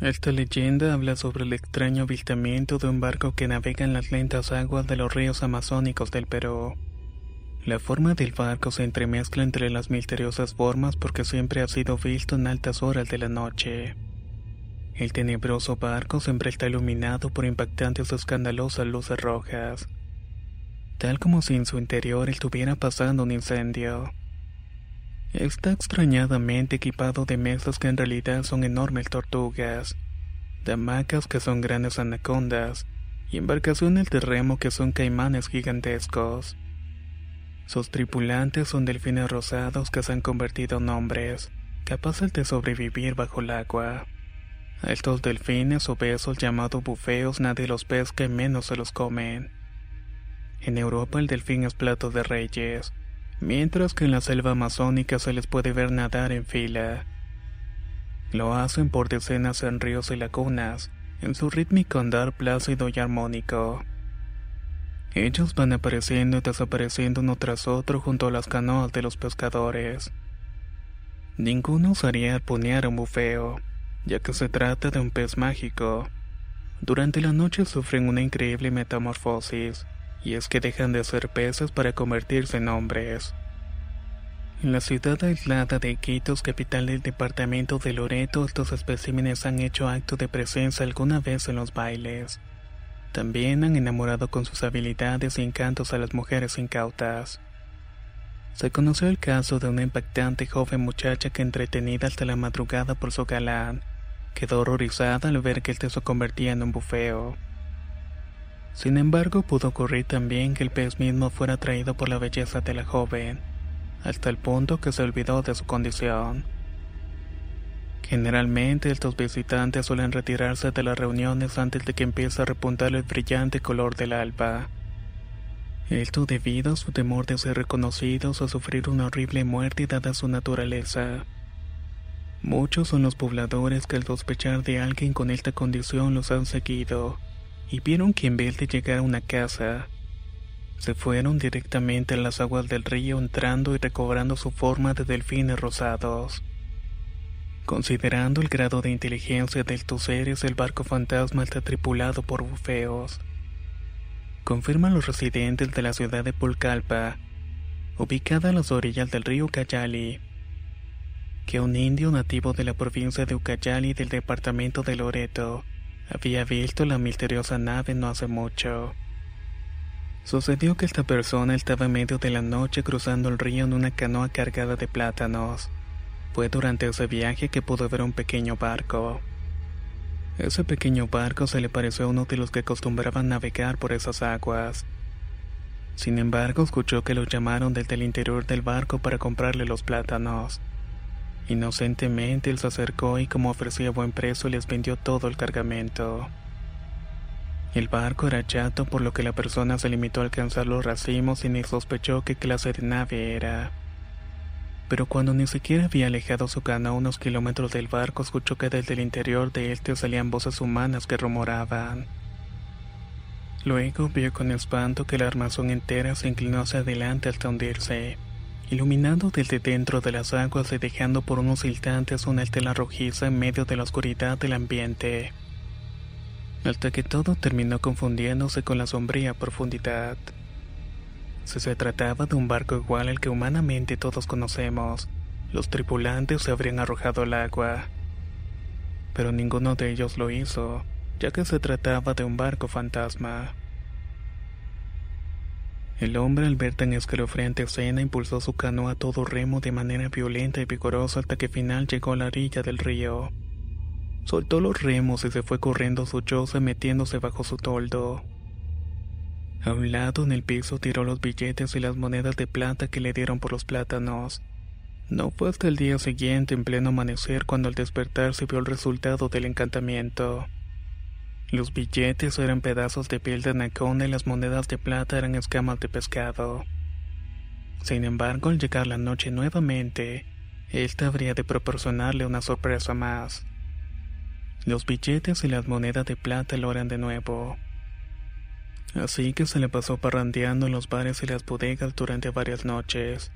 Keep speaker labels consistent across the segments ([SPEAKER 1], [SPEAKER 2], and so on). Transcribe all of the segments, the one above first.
[SPEAKER 1] Esta leyenda habla sobre el extraño avistamiento de un barco que navega en las lentas aguas de los ríos amazónicos del Perú. La forma del barco se entremezcla entre las misteriosas formas porque siempre ha sido visto en altas horas de la noche. El tenebroso barco siempre está iluminado por impactantes o escandalosas luces rojas, tal como si en su interior estuviera pasando un incendio. Está extrañadamente equipado de mesas que en realidad son enormes tortugas, de hamacas que son grandes anacondas y embarcaciones de remo que son caimanes gigantescos. Sus tripulantes son delfines rosados que se han convertido en hombres, capaces de sobrevivir bajo el agua. A estos delfines obesos llamados bufeos nadie los pesca y menos se los comen. En Europa el delfín es plato de reyes, mientras que en la selva amazónica se les puede ver nadar en fila. Lo hacen por decenas en ríos y lagunas, en su rítmico andar plácido y armónico. Ellos van apareciendo y desapareciendo uno tras otro junto a las canoas de los pescadores. Ninguno usaría arponear un bufeo, ya que se trata de un pez mágico. Durante la noche sufren una increíble metamorfosis y es que dejan de ser peces para convertirse en hombres. En la ciudad aislada de Iquitos, capital del departamento de Loreto, estos especímenes han hecho acto de presencia alguna vez en los bailes. También han enamorado con sus habilidades y encantos a las mujeres incautas. Se conoció el caso de una impactante joven muchacha que entretenida hasta la madrugada por su galán, quedó horrorizada al ver que él se convertía en un bufeo. Sin embargo, pudo ocurrir también que el pez mismo fuera atraído por la belleza de la joven, hasta el punto que se olvidó de su condición. Generalmente estos visitantes suelen retirarse de las reuniones antes de que empiece a repuntar el brillante color del alba. Esto debido a su temor de ser reconocidos o sufrir una horrible muerte dada su naturaleza. Muchos son los pobladores que al sospechar de alguien con esta condición los han seguido y vieron que en vez de llegar a una casa, se fueron directamente a las aguas del río entrando y recobrando su forma de delfines rosados. Considerando el grado de inteligencia de estos seres, el barco fantasma está tripulado por bufeos. Confirman los residentes de la ciudad de Pulcalpa, ubicada a las orillas del río Cayali, que un indio nativo de la provincia de Ucayali del departamento de Loreto había visto la misteriosa nave no hace mucho. Sucedió que esta persona estaba en medio de la noche cruzando el río en una canoa cargada de plátanos. Fue durante ese viaje que pudo ver un pequeño barco. Ese pequeño barco se le pareció a uno de los que acostumbraban navegar por esas aguas. Sin embargo, escuchó que lo llamaron desde el interior del barco para comprarle los plátanos. Inocentemente él se acercó y como ofrecía buen precio les vendió todo el cargamento. El barco era chato por lo que la persona se limitó a alcanzar los racimos y ni sospechó qué clase de nave era. Pero cuando ni siquiera había alejado su canoa unos kilómetros del barco escuchó que desde el interior de este salían voces humanas que rumoraban. Luego vio con espanto que la armazón entera se inclinó hacia adelante hasta hundirse iluminando desde dentro de las aguas y dejando por unos instantes una estela rojiza en medio de la oscuridad del ambiente. Hasta que todo terminó confundiéndose con la sombría profundidad. Si se trataba de un barco igual al que humanamente todos conocemos, los tripulantes se habrían arrojado al agua. Pero ninguno de ellos lo hizo, ya que se trataba de un barco fantasma. El hombre al ver tan escalofriante escena impulsó su canoa a todo remo de manera violenta y vigorosa hasta que final llegó a la orilla del río. Soltó los remos y se fue corriendo su choza metiéndose bajo su toldo. A un lado en el piso tiró los billetes y las monedas de plata que le dieron por los plátanos. No fue hasta el día siguiente, en pleno amanecer, cuando al despertar se vio el resultado del encantamiento. Los billetes eran pedazos de piel de anaconda y las monedas de plata eran escamas de pescado. Sin embargo, al llegar la noche nuevamente, ésta habría de proporcionarle una sorpresa más. Los billetes y las monedas de plata lo eran de nuevo. Así que se le pasó parrandeando en los bares y las bodegas durante varias noches,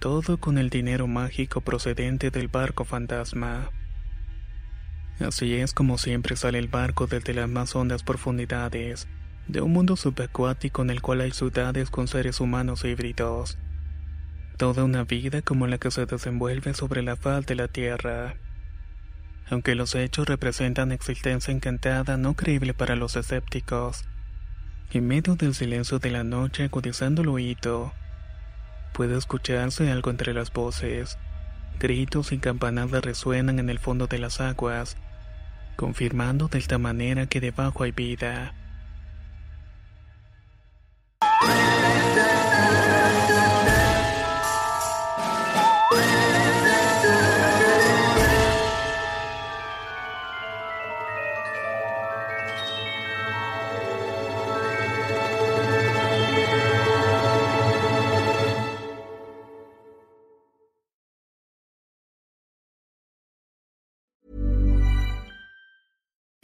[SPEAKER 1] todo con el dinero mágico procedente del barco fantasma. Así es como siempre sale el barco desde las más hondas profundidades, de un mundo subacuático en el cual hay ciudades con seres humanos híbridos. Toda una vida como la que se desenvuelve sobre la faz de la Tierra. Aunque los hechos representan existencia encantada no creíble para los escépticos, en medio del silencio de la noche agudizando el oído, puede escucharse algo entre las voces. Gritos y campanadas resuenan en el fondo de las aguas, confirmando de esta manera que debajo hay vida.